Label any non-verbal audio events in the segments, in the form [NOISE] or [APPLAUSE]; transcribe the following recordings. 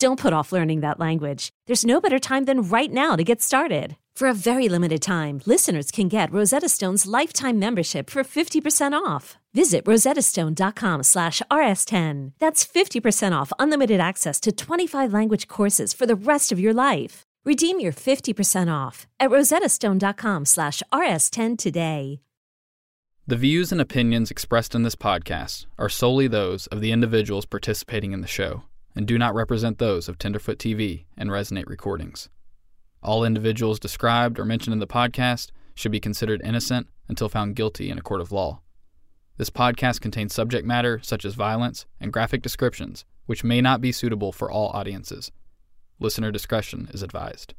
Don't put off learning that language. There's no better time than right now to get started. For a very limited time, listeners can get Rosetta Stone's lifetime membership for 50% off. Visit rosettastone.com slash rs10. That's 50% off unlimited access to 25 language courses for the rest of your life. Redeem your 50% off at rosettastone.com slash rs10 today. The views and opinions expressed in this podcast are solely those of the individuals participating in the show and do not represent those of Tenderfoot TV and Resonate Recordings. All individuals described or mentioned in the podcast should be considered innocent until found guilty in a court of law. This podcast contains subject matter such as violence and graphic descriptions, which may not be suitable for all audiences. Listener discretion is advised.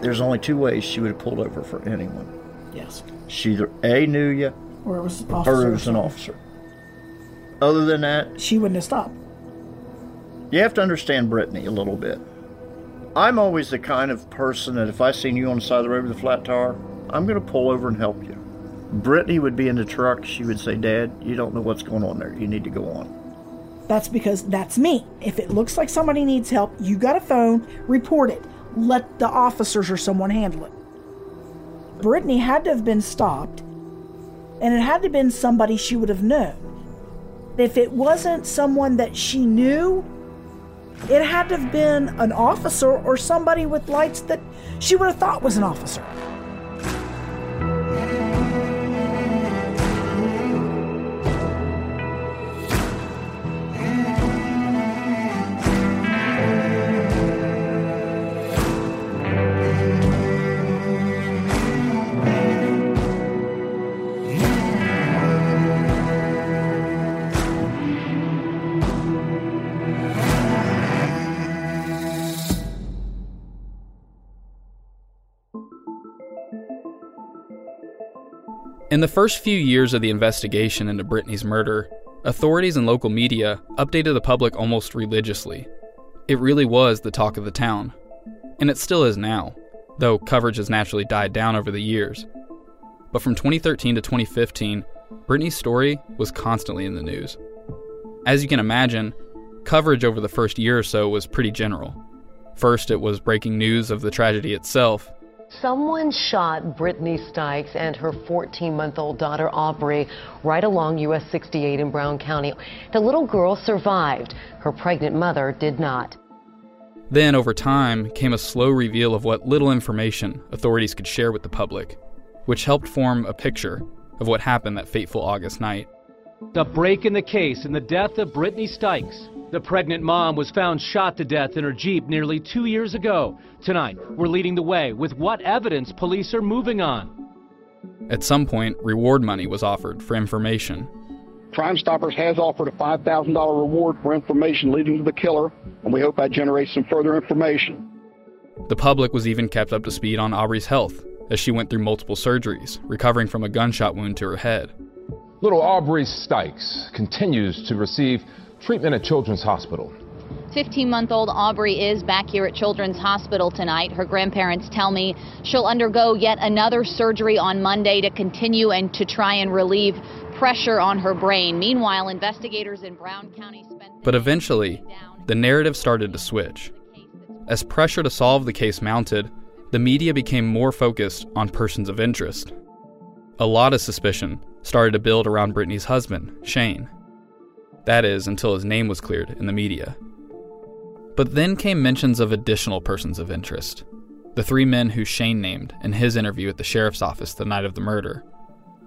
There's only two ways she would have pulled over for anyone. Yes. She either A knew you Or it was an or officer. it was an officer. Other than that, She wouldn't have stopped. you have to understand Brittany a little bit. I'm always the kind of person that if I seen you on the side of the road with a flat tire, I'm going to pull over and help you. Brittany would be in the truck. She would say, Dad, you don't know what's going on there. You need to go on. That's because that's me. If it looks like somebody needs help, you got a phone, report it. Let the officers or someone handle it. Brittany had to have been stopped, and it had to have been somebody she would have known. If it wasn't someone that she knew, it had to have been an officer or somebody with lights that she would have thought was an officer. In the first few years of the investigation into Brittany's murder, authorities and local media updated the public almost religiously. It really was the talk of the town. And it still is now, though coverage has naturally died down over the years. But from 2013 to 2015, Brittany's story was constantly in the news. As you can imagine, coverage over the first year or so was pretty general. First, it was breaking news of the tragedy itself, Someone shot Brittany Stykes and her 14-month-old daughter Aubrey right along US 68 in Brown County. The little girl survived. Her pregnant mother did not. Then, over time, came a slow reveal of what little information authorities could share with the public, which helped form a picture of what happened that fateful August night. The break in the case in the death of Brittany Stykes. The pregnant mom was found shot to death in her Jeep nearly two years ago. Tonight, we're leading the way with what evidence police are moving on. At some point, reward money was offered for information. Crime Stoppers has offered a $5,000 reward for information leading to the killer, and we hope that generates some further information. The public was even kept up to speed on Aubrey's health as she went through multiple surgeries, recovering from a gunshot wound to her head. Little Aubrey Stykes continues to receive treatment at Children's Hospital. 15 month old Aubrey is back here at Children's Hospital tonight. Her grandparents tell me she'll undergo yet another surgery on Monday to continue and to try and relieve pressure on her brain. Meanwhile, investigators in Brown County spent. But eventually, the narrative started to switch. As pressure to solve the case mounted, the media became more focused on persons of interest. A lot of suspicion started to build around Brittany's husband, Shane. That is, until his name was cleared in the media. But then came mentions of additional persons of interest the three men who Shane named in his interview at the sheriff's office the night of the murder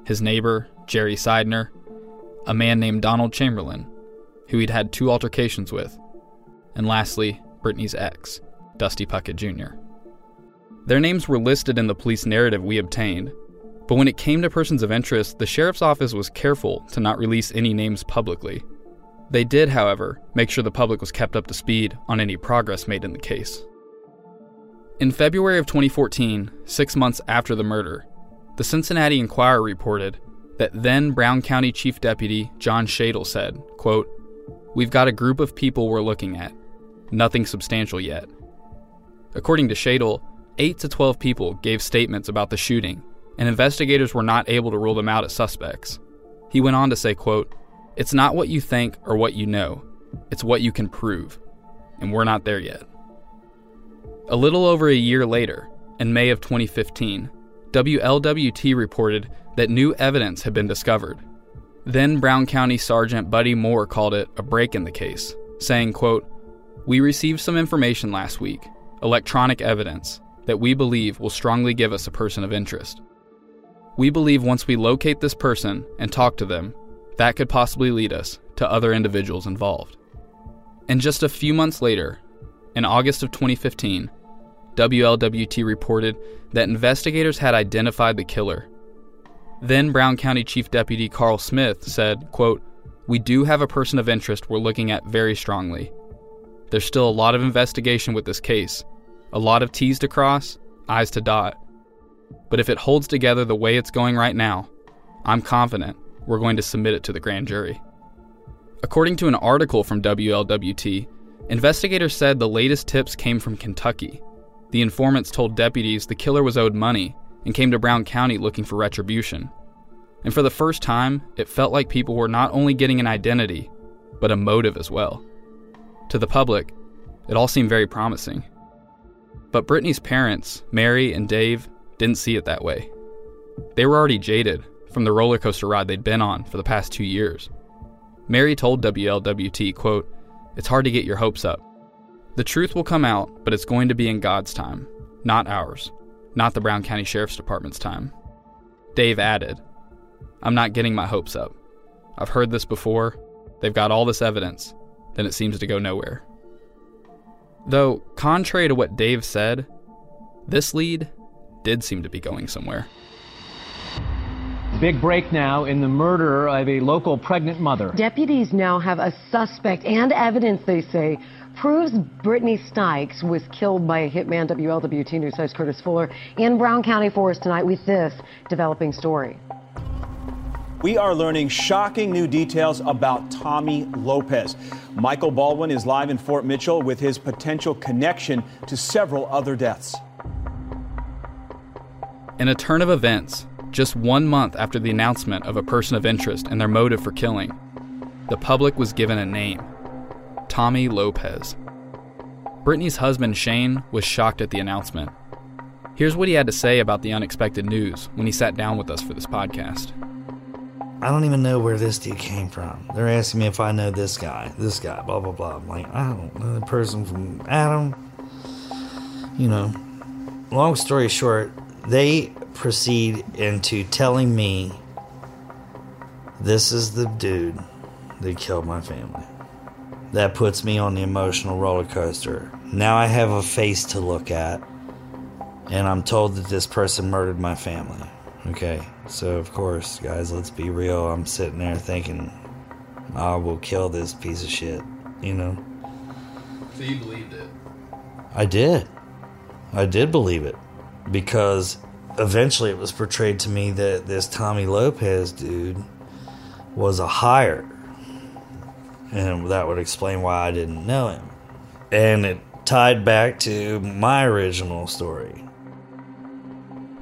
his neighbor, Jerry Seidner, a man named Donald Chamberlain, who he'd had two altercations with, and lastly, Brittany's ex, Dusty Puckett Jr. Their names were listed in the police narrative we obtained, but when it came to persons of interest, the sheriff's office was careful to not release any names publicly. They did, however, make sure the public was kept up to speed on any progress made in the case. In February of 2014, six months after the murder, the Cincinnati Enquirer reported that then Brown County Chief Deputy John Shadle said, quote, We've got a group of people we're looking at. Nothing substantial yet. According to Shadle, 8 to 12 people gave statements about the shooting, and investigators were not able to rule them out as suspects. He went on to say, quote, It's not what you think or what you know, it's what you can prove, and we're not there yet. A little over a year later, in May of 2015, WLWT reported that new evidence had been discovered. Then Brown County Sergeant Buddy Moore called it a break in the case, saying, quote, We received some information last week, electronic evidence, that we believe will strongly give us a person of interest. We believe once we locate this person and talk to them, that could possibly lead us to other individuals involved. And just a few months later, in August of 2015, WLWT reported that investigators had identified the killer. Then Brown County Chief Deputy Carl Smith said, quote, "We do have a person of interest we're looking at very strongly. There's still a lot of investigation with this case, a lot of T's to cross, I's to dot. But if it holds together the way it's going right now, I'm confident we're going to submit it to the grand jury. According to an article from WLWT, investigators said the latest tips came from Kentucky. The informants told deputies the killer was owed money and came to Brown County looking for retribution. And for the first time, it felt like people were not only getting an identity, but a motive as well. To the public, it all seemed very promising. But Brittany's parents, Mary and Dave, didn't see it that way. They were already jaded from the roller coaster ride they'd been on for the past two years. Mary told WLWT, quote, It's hard to get your hopes up. The truth will come out, but it's going to be in God's time, not ours, not the Brown County Sheriff's Department's time. Dave added, I'm not getting my hopes up. I've heard this before. They've got all this evidence, then it seems to go nowhere. Though, contrary to what Dave said, this lead did seem to be going somewhere. Big break now in the murder of a local pregnant mother. Deputies now have a suspect and evidence, they say, proves Brittany Stykes was killed by a hitman. WLWT News host Curtis Fuller in Brown County for us tonight with this developing story. We are learning shocking new details about Tommy Lopez. Michael Baldwin is live in Fort Mitchell with his potential connection to several other deaths. In a turn of events, just one month after the announcement of a person of interest and their motive for killing, the public was given a name Tommy Lopez. Brittany's husband, Shane, was shocked at the announcement. Here's what he had to say about the unexpected news when he sat down with us for this podcast. I don't even know where this dude came from. They're asking me if I know this guy, this guy, blah, blah, blah. I'm like, I don't know the person from Adam. You know, long story short, they proceed into telling me this is the dude that killed my family. That puts me on the emotional roller coaster. Now I have a face to look at, and I'm told that this person murdered my family. Okay, so of course, guys, let's be real. I'm sitting there thinking, I will kill this piece of shit, you know? So you believed it? I did. I did believe it because eventually it was portrayed to me that this Tommy Lopez dude was a hire. And that would explain why I didn't know him. And it tied back to my original story.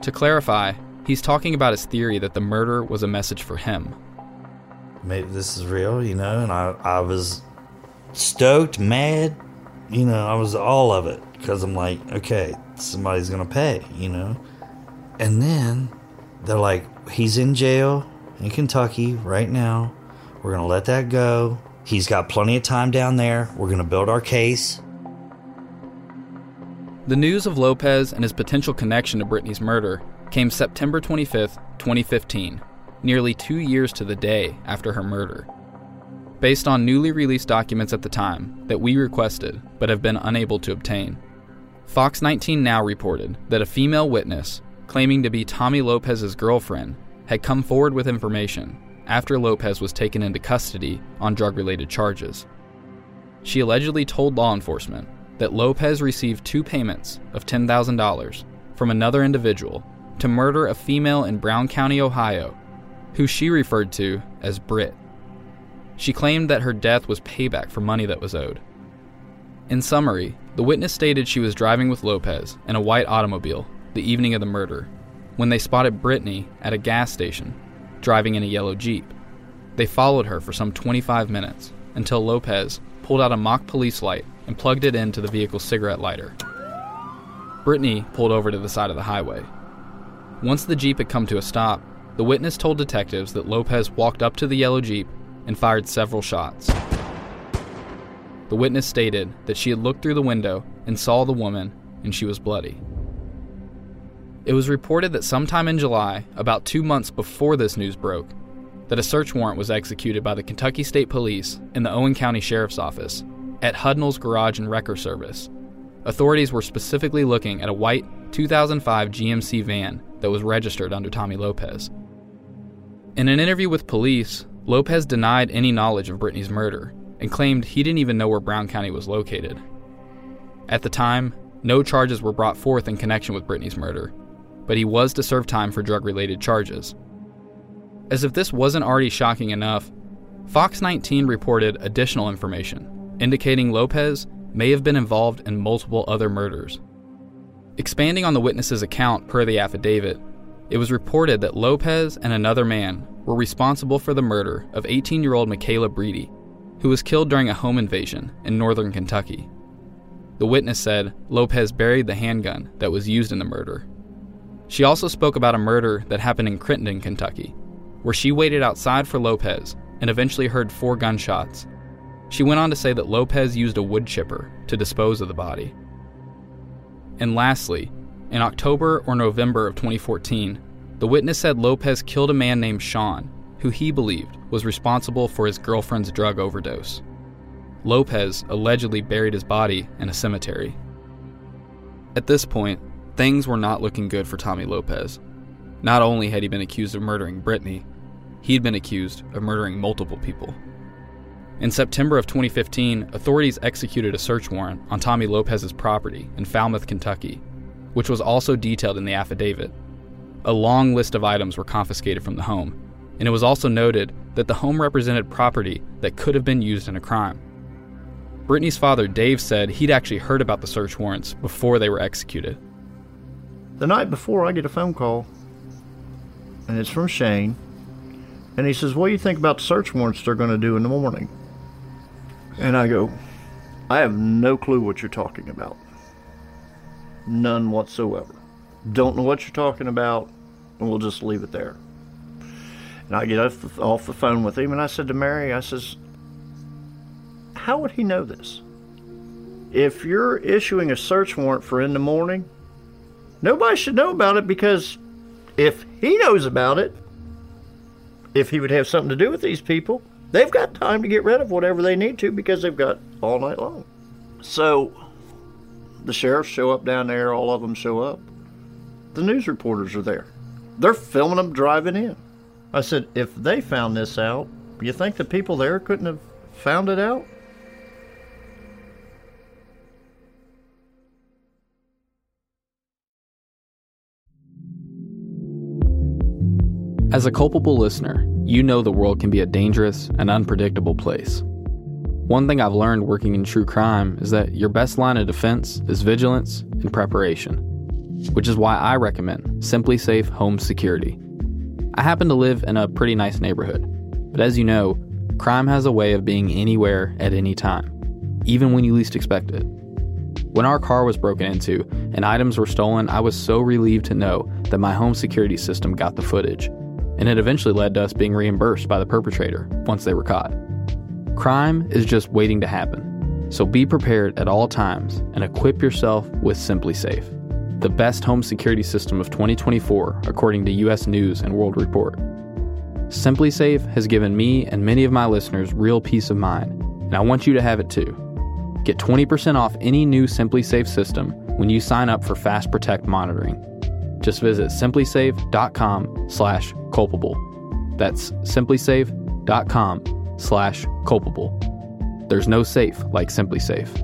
To clarify, he's talking about his theory that the murder was a message for him. Maybe this is real, you know, and I, I was stoked, mad, you know, I was all of it because I'm like, okay, somebody's to pay, you know. And then they're like, he's in jail in Kentucky right now. We're to let that go. He's got plenty of time down there. We're to build our case. The news of Lopez and his potential connection to Brittany's murder came September 25th, 2015, nearly two years to the day after her murder. Based on newly released documents at the time that we requested but have been unable to obtain, Fox 19 now reported that a female witness, claiming to be Tommy Lopez's girlfriend, had come forward with information after Lopez was taken into custody on drug related charges. She allegedly told law enforcement that Lopez received two payments of $10,000 from another individual to murder a female in Brown County, Ohio, who she referred to as Britt. She claimed that her death was payback for money that was owed. In summary, the witness stated she was driving with Lopez in a white automobile the evening of the murder when they spotted Brittany at a gas station driving in a yellow Jeep. They followed her for some 25 minutes until Lopez pulled out a mock police light and plugged it into the vehicle's cigarette lighter. Brittany pulled over to the side of the highway. Once the Jeep had come to a stop, the witness told detectives that Lopez walked up to the yellow Jeep and fired several shots. The witness stated that she had looked through the window and saw the woman and she was bloody. It was reported that sometime in July, about two months before this news broke, that a search warrant was executed by the Kentucky State Police in the Owen County Sheriff's Office at Hudnall's Garage and Wrecker Service. Authorities were specifically looking at a white 2005 GMC van that was registered under Tommy Lopez. In an interview with police, Lopez denied any knowledge of Brittany's murder and claimed he didn't even know where Brown County was located. At the time, no charges were brought forth in connection with Brittany's murder, but he was to serve time for drug related charges. As if this wasn't already shocking enough, Fox 19 reported additional information indicating Lopez may have been involved in multiple other murders. Expanding on the witness's account per the affidavit, it was reported that Lopez and another man were responsible for the murder of 18 year old Michaela Breedy, who was killed during a home invasion in northern Kentucky. The witness said Lopez buried the handgun that was used in the murder she also spoke about a murder that happened in Crittenden, Kentucky, where she waited outside for Lopez and eventually heard four gunshots. She went on to say that Lopez used a wood chipper to dispose of the body. And lastly, in October or November of 2014, the witness said Lopez killed a man named Sean, who he believed was responsible for his girlfriend's drug overdose. Lopez allegedly buried his body in a cemetery. At this point, Things were not looking good for Tommy Lopez. Not only had he been accused of murdering Brittany, he had been accused of murdering multiple people. In September of 2015, authorities executed a search warrant on Tommy Lopez's property in Falmouth, Kentucky, which was also detailed in the affidavit. A long list of items were confiscated from the home, and it was also noted that the home represented property that could have been used in a crime. Brittany's father, Dave, said he'd actually heard about the search warrants before they were executed. The night before, I get a phone call, and it's from Shane. And he says, What do you think about the search warrants they're going to do in the morning? And I go, I have no clue what you're talking about. None whatsoever. Don't know what you're talking about, and we'll just leave it there. And I get off the, off the phone with him, and I said to Mary, I says, How would he know this? If you're issuing a search warrant for in the morning, Nobody should know about it because if he knows about it, if he would have something to do with these people, they've got time to get rid of whatever they need to because they've got all night long. So the sheriffs show up down there, all of them show up. The news reporters are there. They're filming them driving in. I said, if they found this out, you think the people there couldn't have found it out? As a culpable listener, you know the world can be a dangerous and unpredictable place. One thing I've learned working in true crime is that your best line of defense is vigilance and preparation, which is why I recommend SimpliSafe Home Security. I happen to live in a pretty nice neighborhood, but as you know, crime has a way of being anywhere at any time, even when you least expect it. When our car was broken into and items were stolen, I was so relieved to know that my home security system got the footage and it eventually led to us being reimbursed by the perpetrator once they were caught. Crime is just waiting to happen, so be prepared at all times and equip yourself with SimpliSafe, the best home security system of 2024 according to US News and World Report. SimpliSafe has given me and many of my listeners real peace of mind, and I want you to have it too. Get 20% off any new SimpliSafe system when you sign up for Fast Protect monitoring. Just visit simplisafe.com slash culpable. That's simplisafe.com slash culpable. There's no safe like SimpliSafe.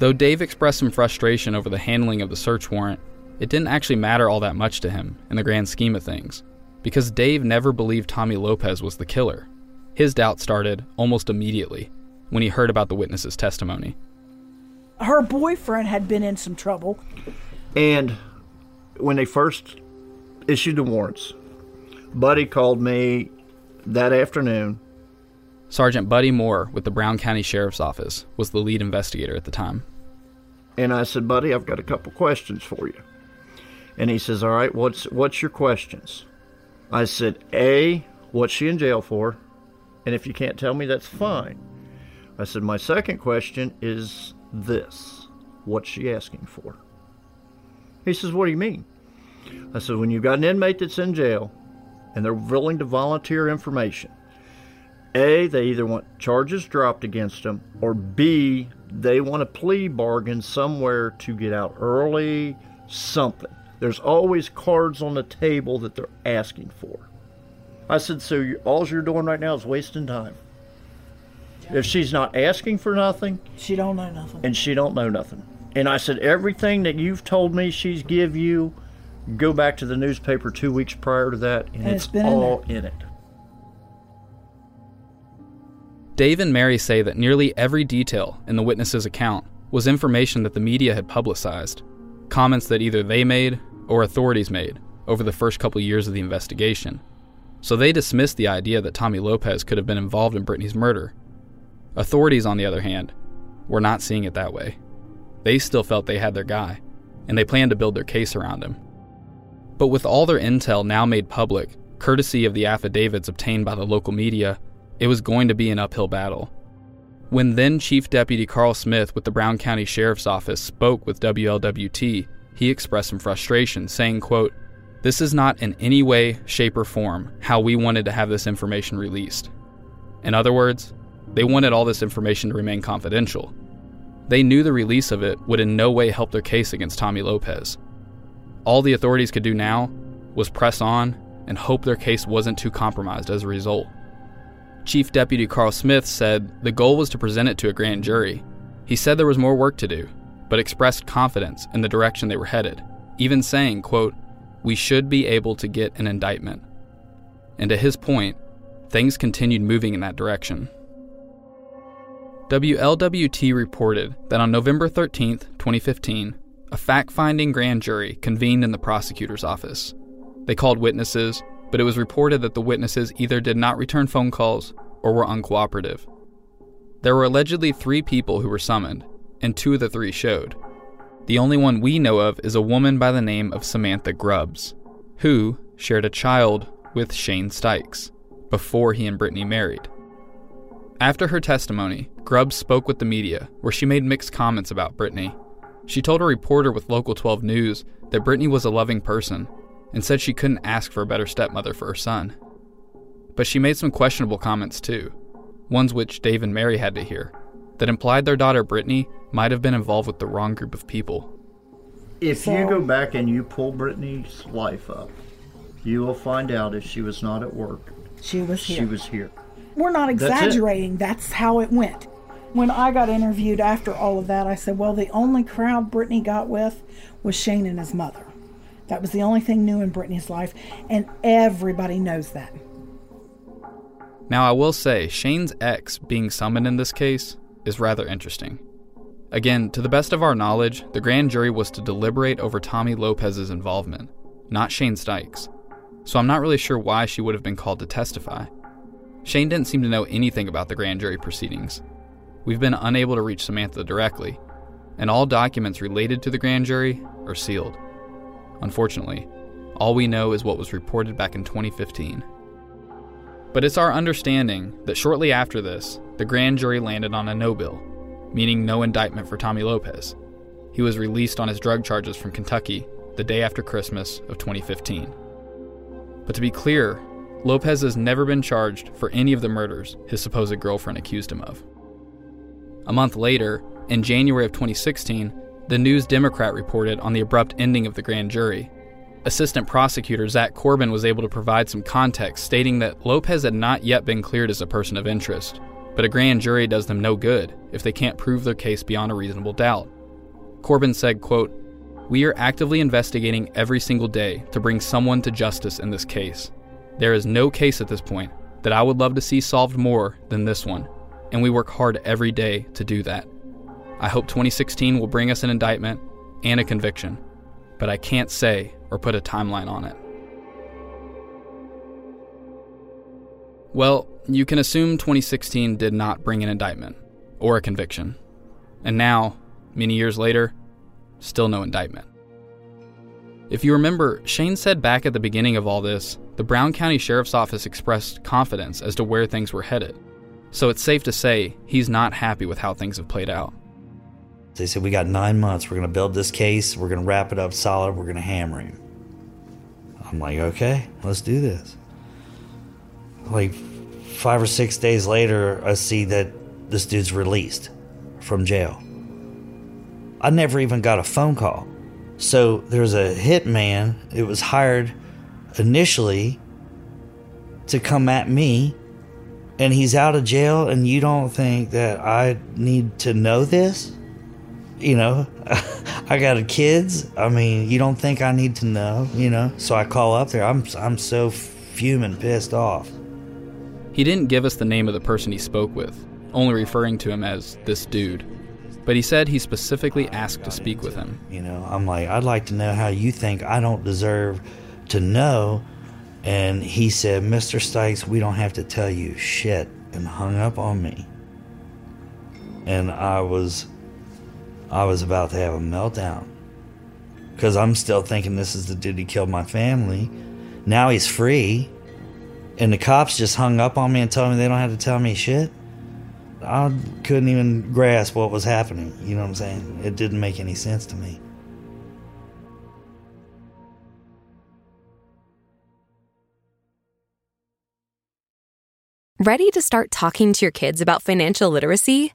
Though Dave expressed some frustration over the handling of the search warrant, it didn't actually matter all that much to him in the grand scheme of things, because Dave never believed Tommy Lopez was the killer. His doubt started almost immediately when he heard about the witness's testimony. Her boyfriend had been in some trouble. And when they first issued the warrants, Buddy called me that afternoon. Sergeant Buddy Moore with the Brown County Sheriff's Office was the lead investigator at the time. And I said, Buddy, I've got a couple questions for you. And he says, All right, what's what's your questions? I said, A, what's she in jail for? And if you can't tell me, that's fine. I said, My second question is this What's she asking for? He says, What do you mean? I said, When you've got an inmate that's in jail and they're willing to volunteer information, A, they either want charges dropped against them, or B, they want a plea bargain somewhere to get out early, something. There's always cards on the table that they're asking for. I said, so you, all you're doing right now is wasting time. If she's not asking for nothing, she don't know nothing. And she don't know nothing. And I said, everything that you've told me she's give you, go back to the newspaper two weeks prior to that, and, And it's, in all there. in it. Dave and Mary say that nearly every detail in the witness's account was information that the media had publicized, comments that either they made or authorities made over the first couple years of the investigation. So they dismissed the idea that Tommy Lopez could have been involved in Brittany's murder. Authorities, on the other hand, were not seeing it that way. They still felt they had their guy, and they planned to build their case around him. But with all their intel now made public, courtesy of the affidavits obtained by the local media, it was going to be an uphill battle. When then Chief Deputy Carl Smith with the Brown County Sheriff's Office spoke with WLWT, he expressed some frustration, saying, quote, This is not in any way, shape, or form how we wanted to have this information released. In other words, they wanted all this information to remain confidential. They knew the release of it would in no way help their case against Tommy Lopez. All the authorities could do now was press on and hope their case wasn't too compromised as a result. Chief Deputy Carl Smith said the goal was to present it to a grand jury. He said there was more work to do, but expressed confidence in the direction they were headed, even saying, quote, "We should be able to get an indictment." And to his point, things continued moving in that direction. WLWT reported that on November 13, 2015, a fact finding grand jury convened in the prosecutor's office. They called witnesses, but it was reported that the witnesses either did not return phone calls or were uncooperative. There were allegedly three people who were summoned, and two of the three showed. The only one we know of is a woman by the name of Samantha Grubbs, who shared a child with Shane Stykes before he and Brittany married. After her testimony, Grubbs spoke with the media, where she made mixed comments about Brittany. She told a reporter with Local 12 News that Brittany was a loving person and said she couldn't ask for a better stepmother for her son. But she made some questionable comments too, ones which Dave and Mary had to hear, that implied their daughter Brittany might have been involved with the wrong group of people. If you go back and you pull Brittany's life up, you will find out if she was not at work, She was here. she was here. We're not That's exaggerating. That's, how it went. When I got interviewed after all of that, I said, well, the only crowd Brittany got with was Shane and his mother. That was the only thing new in Brittany's life, and everybody knows that. Now, I will say, Shane's ex being summoned in this case is rather interesting. Again, to the best of our knowledge, the grand jury was to deliberate over Tommy Lopez's involvement, not Shane Stykes. So I'm not really sure why she would have been called to testify. Shane didn't seem to know anything about the grand jury proceedings. We've been unable to reach Samantha directly, and all documents related to the grand jury are sealed. Unfortunately, all we know is what was reported back in 2015. But it's our understanding that shortly after this, the grand jury landed on a no bill, meaning no indictment for Tommy Lopez. He was released on his drug charges from Kentucky the day after Christmas of 2015. But to be clear, Lopez has never been charged for any of the murders his supposed girlfriend accused him of. A month later, in January of 2016, the News Democrat reported on the abrupt ending of the grand jury. Assistant prosecutor Zach Corbin was able to provide some context, stating that Lopez had not yet been cleared as a person of interest, but a grand jury does them no good if they can't prove their case beyond a reasonable doubt. Corbin said, quote, We are actively investigating every single day to bring someone to justice in this case. There is no case at this point that I would love to see solved more than this one, and we work hard every day to do that. I hope 2016 will bring us an indictment and a conviction, but I can't say or put a timeline on it. Well, you can assume 2016 did not bring an indictment or a conviction. And now, many years later, still no indictment. If you remember, Shane said back at the beginning of all this, the Brown County Sheriff's Office expressed confidence as to where things were headed. So it's safe to say he's not happy with how things have played out. They said, We got nine months. We're going to build this case. We're going to wrap it up solid. We're going to hammer him. I'm like, Okay, let's do this. Like five or six days later, I see that this dude's released from jail. I never even got a phone call. So there's a hitman. It was hired initially to come at me, and he's out of jail, and you don't think that I need to know this? You know, [LAUGHS] I got kids. I mean, you don't think I need to know, you know? So I call up there. I'm, I'm so fuming, pissed off. He didn't give us the name of the person he spoke with, only referring to him as this dude. But he said he specifically asked to speak with him. You know, I'm like, I'd like to know how you think I don't deserve to know. And he said, Mr. Stykes, we don't have to tell you shit, and hung up on me. And I was, I was about to have a meltdown. Because I'm still thinking this is the dude who killed my family. Now he's free. And the cops just hung up on me and told me they don't have to tell me shit. I couldn't even grasp what was happening. You know what I'm saying? It didn't make any sense to me. Ready to start talking to your kids about financial literacy?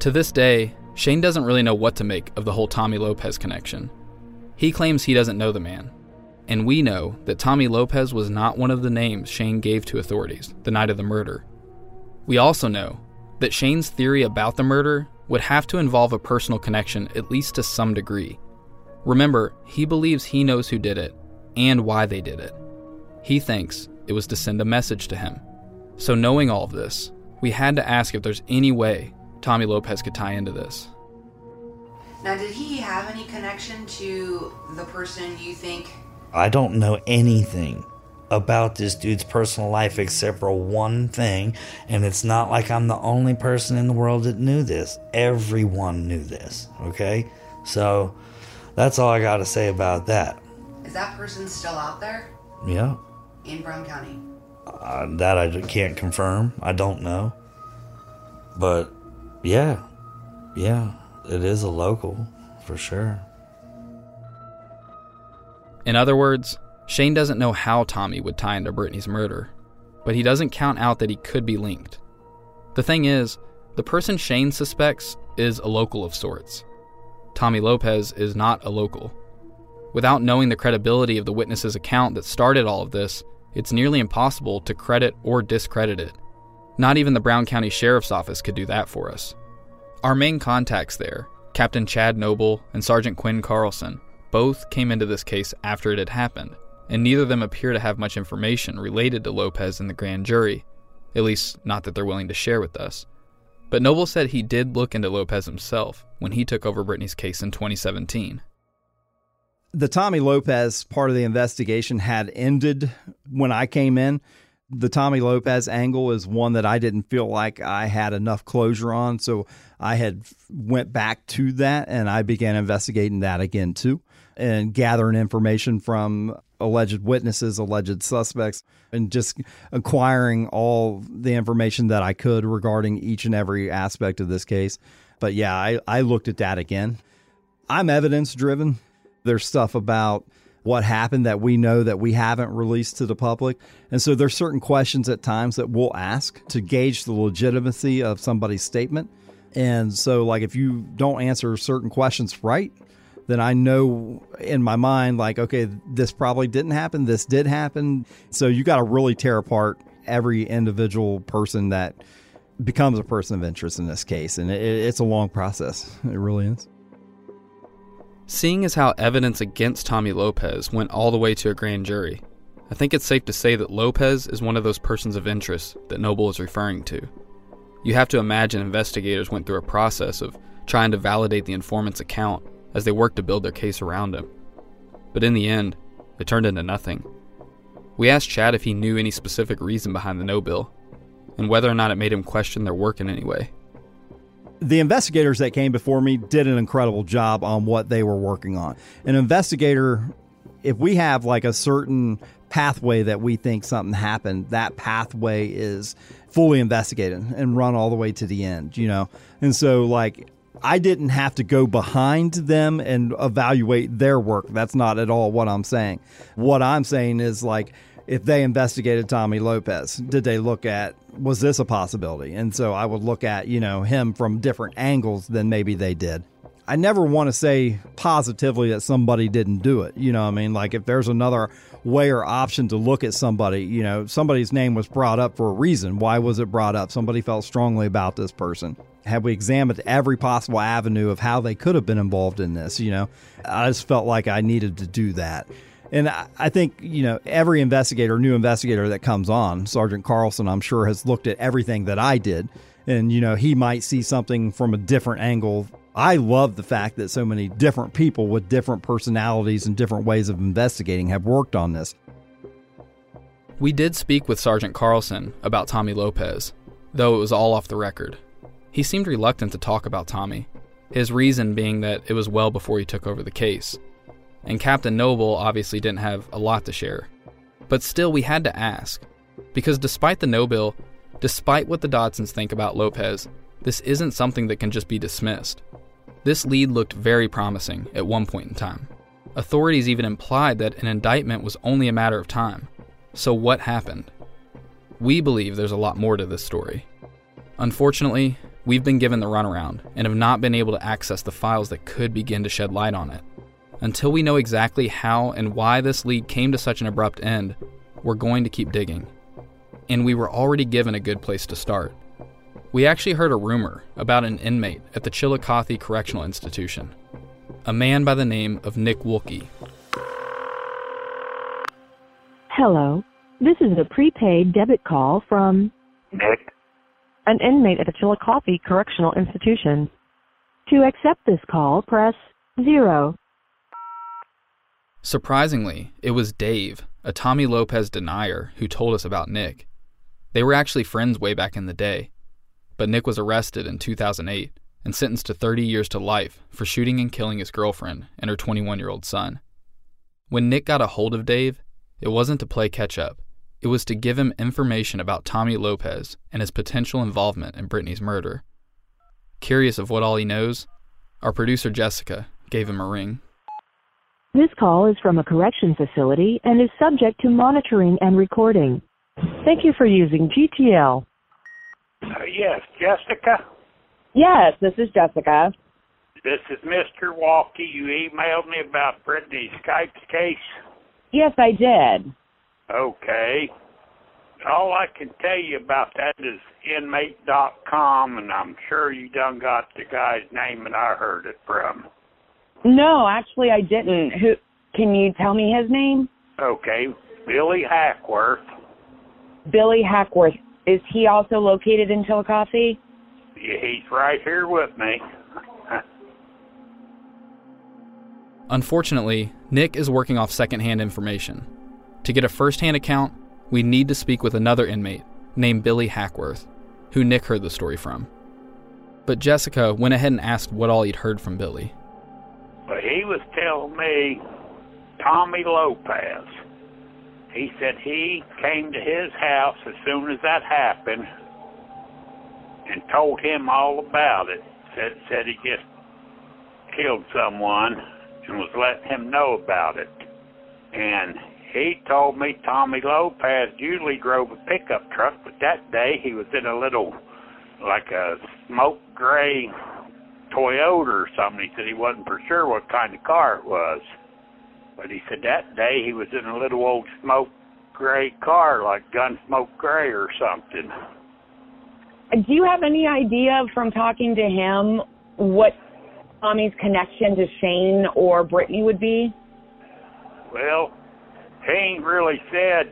To this day, Shane doesn't really know what to make of the whole Tommy Lopez connection. He claims he doesn't know the man. And we know that Tommy Lopez was not one of the names Shane gave to authorities the night of the murder. We also know that Shane's theory about the murder would have to involve a personal connection, at least to some degree. Remember, he believes he knows who did it and why they did it. He thinks it was to send a message to him. So, knowing all of this, we had to ask if there's any way Tommy Lopez could tie into this. Now, did he have any connection to the person you think? I don't know anything about this dude's personal life except for one thing, and it's not like I'm the only person in the world that knew this. Everyone knew this, okay? So that's all I got to say about that. Is that person still out there Yeah, in Brown County? uh, that I can't confirm. I don't know. But yeah, yeah, it is a local for sure. In other words, Shane doesn't know how Tommy would tie into Brittany's murder, but he doesn't count out that he could be linked. The thing is, the person Shane suspects is a local of sorts. Tommy Lopez is not a local. Without knowing the credibility of the witness's account that started all of this, it's nearly impossible to credit or discredit it. Not even the Brown County Sheriff's Office could do that for us. Our main contacts there, Captain Chad Noble and Sergeant Quinn Carlson, both came into this case after it had happened, and neither of them appear to have much information related to Lopez and the grand jury, at least not that they're willing to share with us. But Noble said he did look into Lopez himself when he took over Brittany's case in 2017. the Tommy Lopez part of the investigation had ended when I came in. The Tommy Lopez angle is one that I didn't feel like I had enough closure on, so I had went back to that and I began investigating that again too and gathering information from alleged witnesses, alleged suspects, and just acquiring all the information that I could regarding each and every aspect of this case. But yeah, I, I looked at that again. I'm evidence driven. There's stuff about what happened that we know that we haven't released to the public. And so there's certain questions at times that we'll ask to gauge the legitimacy of somebody's statement. And so like if you don't answer certain questions right, then I know in my mind like okay, this probably didn't happen, this did happen. So you got to really tear apart every individual person that becomes a person of interest in this case and it, it's a long process. It really is. Seeing as how evidence against Tommy Lopez went all the way to a grand jury, I think it's safe to say that Lopez is one of those persons of interest that Noble is referring to. You have to imagine investigators went through a process of trying to validate the informant's account as they worked to build their case around him. But in the end, it turned into nothing. We asked Chad if he knew any specific reason behind the no bill, and whether or not it made him question their work in any way. The investigators that came before me did an incredible job on what they were working on. An investigator, if we have like a certain pathway that we think something happened, that pathway is fully investigated and run all the way to the end, you know? And so, like, I didn't have to go behind them and evaluate their work. That's not at all what I'm saying. What I'm saying is, like, if they investigated Tommy Lopez, did they look at was this a possibility? And so I would look at, you know, him from different angles than maybe they did. I never want to say positively that somebody didn't do it. You know, I mean, like if there's another way or option to look at somebody, you know, somebody's name was brought up for a reason. Why was it brought up? Somebody felt strongly about this person. Have we examined every possible avenue of how they could have been involved in this? You know, I just felt like I needed to do that. And I think, you know, every investigator, new investigator that comes on, Sergeant Carlson, I'm sure, has looked at everything that I did. And, you know, he might see something from a different angle I love the fact that so many different people with different personalities and different ways of investigating have worked on this. We did speak with Sergeant Carlson about Tommy Lopez, though it was all off the record. He seemed reluctant to talk about Tommy, his reason being that it was well before he took over the case. And Captain Noble obviously didn't have a lot to share. But still, we had to ask. Because despite the no bill, despite what the Dodsons think about Lopez, this isn't something that can just be dismissed. This lead looked very promising at one point in time. Authorities even implied that an indictment was only a matter of time. So, what happened? We believe there's a lot more to this story. Unfortunately, we've been given the runaround and have not been able to access the files that could begin to shed light on it. Until we know exactly how and why this lead came to such an abrupt end, we're going to keep digging. And we were already given a good place to start. We actually heard a rumor about an inmate at the Chillicothe Correctional Institution, a man by the name of Nick Woolke. Hello, this is a prepaid debit call from Nick, an inmate at the Chillicothe Correctional Institution. To accept this call, press 0. Surprisingly, it was Dave, a Tommy Lopez denier, who told us about Nick. They were actually friends way back in the day but Nick was arrested in 2008 and sentenced to 30 years to life for shooting and killing his girlfriend and her 21 year old son. When Nick got a hold of Dave, it wasn't to play catch up, it was to give him information about Tommy Lopez and his potential involvement in Brittany's murder. Curious of what all he knows, our producer Jessica gave him a ring. This call is from a correction facility and is subject to monitoring and recording. Thank you for using GTL. Uh, yes, Jessica? Yes, this is Jessica. This is Mr. Walkie. You emailed me about Brittany Stipes case? Yes, I did. Okay. All I can tell you about that is inmate.com, and I'm sure you done got the guy's name and I heard it from. No, actually, I didn't. Who? Can you tell me his name? Okay, Billy Hackworth. Billy Hackworth. Is he also located in Chillicothe? Yeah, he's right here with me. [LAUGHS] Unfortunately, Nick is working off secondhand information. To get a firsthand account, we need to speak with another inmate named Billy Hackworth, who Nick heard the story from. But Jessica went ahead and asked what all he'd heard from Billy. Well, he was telling me Tommy Lopez he said he came to his house as soon as that happened and told him all about it. Said said he just killed someone and was letting him know about it. And he told me Tommy Lopez usually drove a pickup truck, but that day he was in a little like a smoke gray Toyota or something. He said he wasn't for sure what kind of car it was. But he said that day he was in a little old smoke gray car, like Gunsmoke Gray or something. Do you have any idea from talking to him what Tommy's connection to Shane or Brittany would be? Well, he ain't really said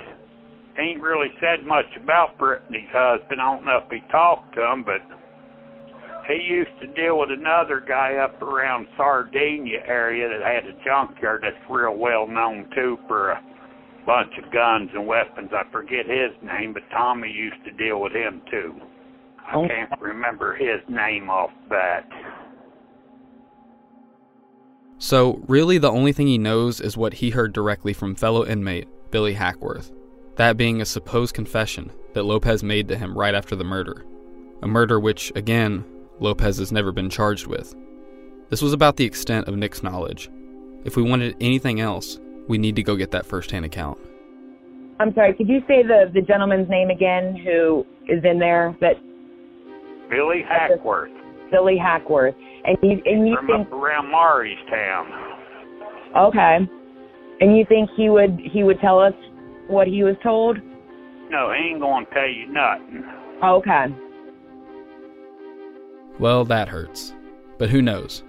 he ain't really said much about Brittany's husband. I don't know if he talked to him, but he used to deal with another guy up around Sardinia area that had a junkyard that's real well known too for a bunch of guns and weapons. I forget his name, but Tommy used to deal with him too. I oh. can't remember his name off that. So, really, the only thing he knows is what he heard directly from fellow inmate Billy Hackworth, that being a supposed confession that Lopez made to him right after the murder. A murder which, again, Lopez has never been charged with. This was about the extent of Nick's knowledge. If we wanted anything else, we need to go get that first-hand account. I'm sorry, could you say the, the gentleman's name again who is in there that Billy Hackworth. Billy Hackworth, and you and you From think up around Morristown. okay, and you think he would he would tell us what he was told? No, he ain't gonna tell you nothing. Okay. Well, that hurts. But who knows?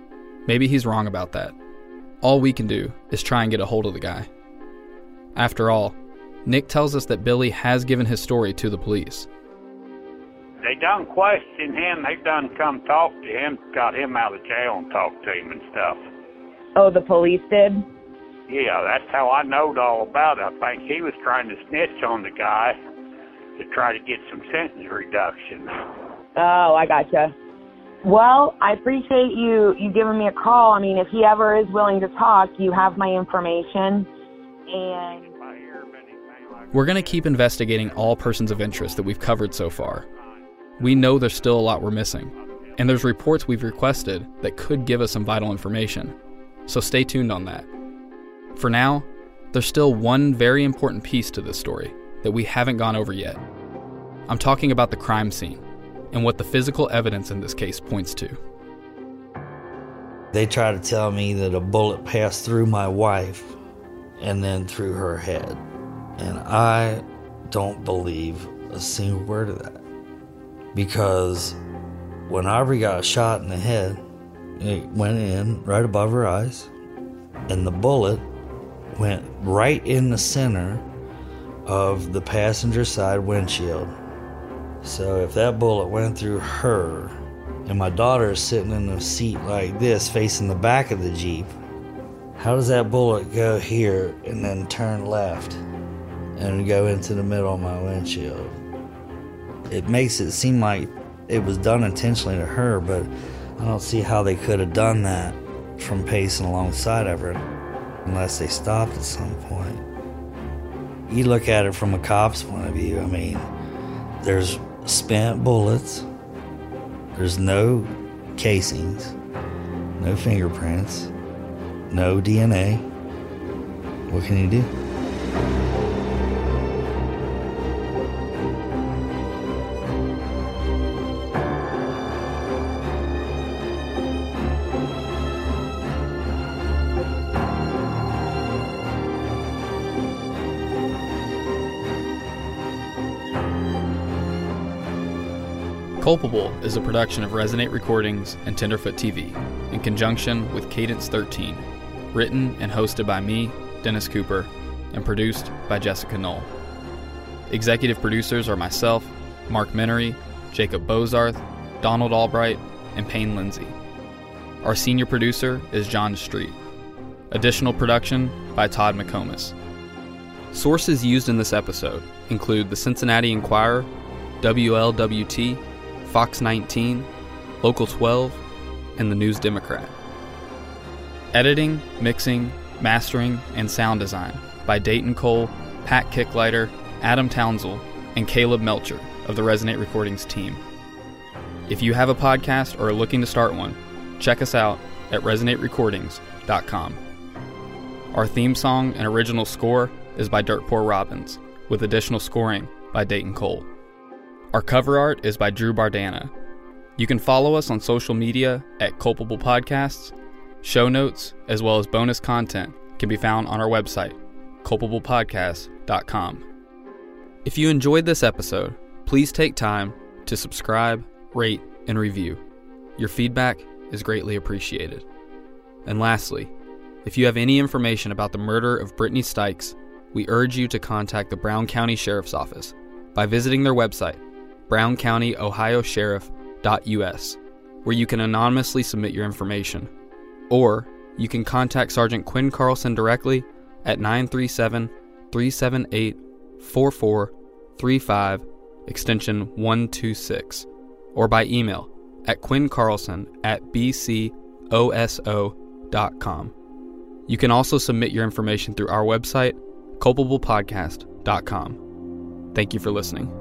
Maybe he's wrong about that. All we can do is try and get a hold of the guy. After all, Nick tells us that Billy has given his story to the police. They done questioned him. They done come talk to him, got him out of jail and talked to him and stuff. Oh, the police did. Yeah, that's how I knowed all about it. I think he was trying to snitch on the guy to try to get some sentence reduction. Oh, I gotcha. Well, I appreciate you you giving me a call. I mean, if he ever is willing to talk, you have my information, and We're going to keep investigating all persons of interest that we've covered so far. We know there's still a lot we're missing, and there's reports we've requested that could give us some vital information. So stay tuned on that. For now, there's still one very important piece to this story that we haven't gone over yet. I'm talking about the crime scene and what the physical evidence in this case points to. They try to tell me that a bullet passed through my wife and then through her head. And I don't believe a single word of that. Because when Aubrey got shot in the head, it went in right above her eyes, and the bullet went right in the center of the passenger side windshield. So if that bullet went through her, and my daughter is sitting in the seat like this, facing the back of the Jeep, how does that bullet go here and then turn left and go into the middle of my windshield? It makes it seem like it was done intentionally to her, but I don't see how they could have done that from pacing alongside of her unless they stopped at some point. You look at it from a cop's point of view, I mean, there's spent bullets, there's no casings, no fingerprints, no DNA. What can you do? Culpable is a production of Resonate Recordings and Tenderfoot TV in conjunction with Cadence 13, written and hosted by me, Dennis Cooper, and produced by Jessica Knoll. Executive producers are myself, Mark Minery, Jacob Bozarth, Donald Albright, and Payne Lindsay. Our senior producer is John Street. Additional production by Todd McComas. Sources used in this episode include the Cincinnati Enquirer, WLWT, Fox 19, Local 12, and the News Democrat. Editing, mixing, mastering, and sound design by Dayton Cole, Pat Kicklighter, Adam Townsell, and Caleb Melcher of the Resonate Recordings team. If you have a podcast or are looking to start one, check us out at resonaterecordings.com. Our theme song and original score is by Dirt Poor Robins, with additional scoring by Dayton Cole. Our cover art is by Drew Bardana. You can follow us on social media at Culpable Podcasts. Show notes, as well as bonus content, can be found on our website, culpablepodcast.com. If you enjoyed this episode, please take time to subscribe, rate, and review. Your feedback is greatly appreciated. And lastly, if you have any information about the murder of Brittany Stykes, we urge you to contact the Brown County Sheriff's Office by visiting their website, browncountyohiosheriff.us, where you can anonymously submit your information. Or you can contact Sergeant Quinn Carlson directly at 937 378 4435, extension 126, or by email at quinncarlson at bcoso.com. You can also submit your information through our website, culpablepodcast.com. Thank you for listening.